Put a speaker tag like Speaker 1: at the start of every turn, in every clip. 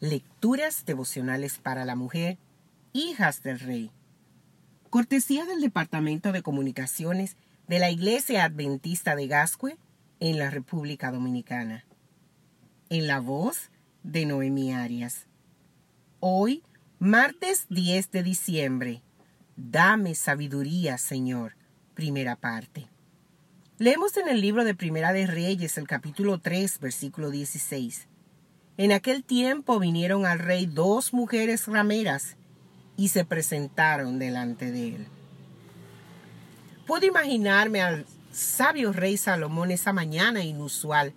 Speaker 1: Lecturas devocionales para la mujer, hijas del rey. Cortesía del Departamento de Comunicaciones de la Iglesia Adventista de Gascue en la República Dominicana. En la voz de Noemi Arias. Hoy, martes 10 de diciembre. Dame sabiduría, Señor. Primera parte. Leemos en el libro de Primera de Reyes, el capítulo 3, versículo 16. En aquel tiempo vinieron al rey dos mujeres rameras y se presentaron delante de él. Puedo imaginarme al sabio rey Salomón esa mañana inusual,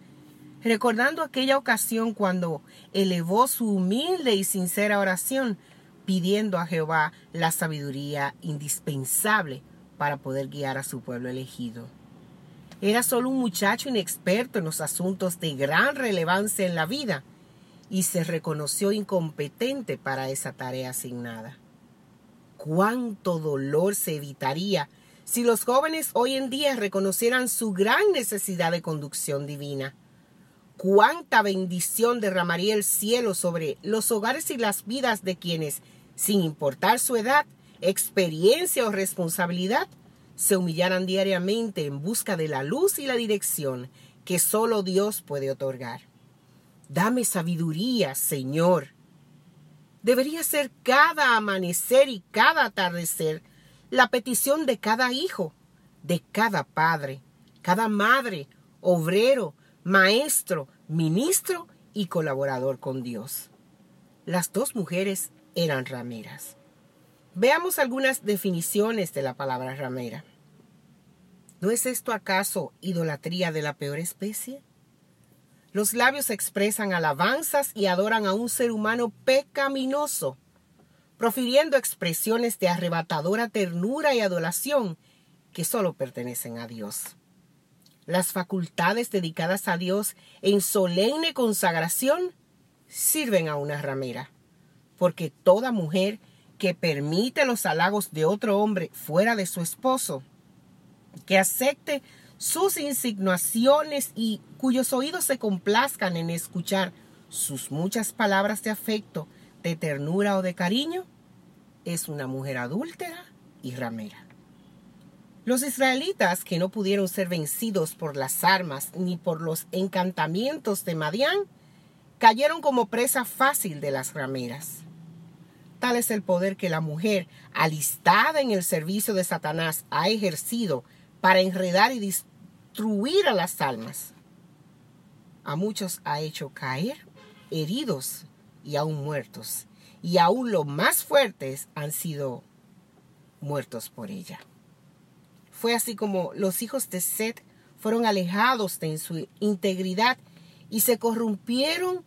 Speaker 1: recordando aquella ocasión cuando elevó su humilde y sincera oración, pidiendo a Jehová la sabiduría indispensable para poder guiar a su pueblo elegido. Era solo un muchacho inexperto en los asuntos de gran relevancia en la vida y se reconoció incompetente para esa tarea asignada. ¿Cuánto dolor se evitaría si los jóvenes hoy en día reconocieran su gran necesidad de conducción divina? ¿Cuánta bendición derramaría el cielo sobre los hogares y las vidas de quienes, sin importar su edad, experiencia o responsabilidad, se humillaran diariamente en busca de la luz y la dirección que solo Dios puede otorgar. Dame sabiduría, Señor. Debería ser cada amanecer y cada atardecer la petición de cada hijo, de cada padre, cada madre, obrero, maestro, ministro y colaborador con Dios. Las dos mujeres eran rameras. Veamos algunas definiciones de la palabra ramera. ¿No es esto acaso idolatría de la peor especie? Los labios expresan alabanzas y adoran a un ser humano pecaminoso, profiriendo expresiones de arrebatadora ternura y adoración que solo pertenecen a Dios. Las facultades dedicadas a Dios en solemne consagración sirven a una ramera, porque toda mujer que permite los halagos de otro hombre fuera de su esposo, que acepte sus insignaciones y cuyos oídos se complazcan en escuchar sus muchas palabras de afecto, de ternura o de cariño, es una mujer adúltera y ramera. Los israelitas que no pudieron ser vencidos por las armas ni por los encantamientos de Madián, cayeron como presa fácil de las rameras. Tal es el poder que la mujer, alistada en el servicio de Satanás, ha ejercido para enredar y destruir a las almas. A muchos ha hecho caer heridos y aún muertos. Y aún los más fuertes han sido muertos por ella. Fue así como los hijos de Seth fueron alejados de su integridad y se corrompieron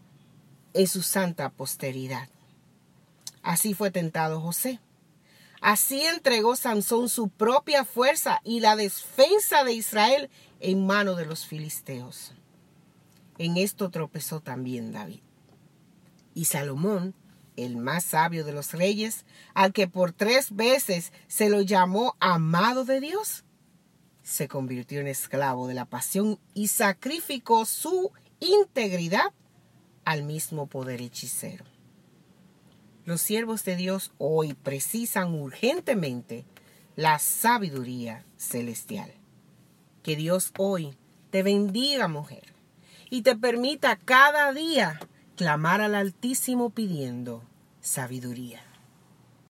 Speaker 1: en su santa posteridad. Así fue tentado José. Así entregó Sansón su propia fuerza y la defensa de Israel en mano de los filisteos. En esto tropezó también David. Y Salomón, el más sabio de los reyes, al que por tres veces se lo llamó amado de Dios, se convirtió en esclavo de la pasión y sacrificó su integridad al mismo poder hechicero. Los siervos de Dios hoy precisan urgentemente la sabiduría celestial. Que Dios hoy te bendiga, mujer, y te permita cada día clamar al Altísimo pidiendo sabiduría.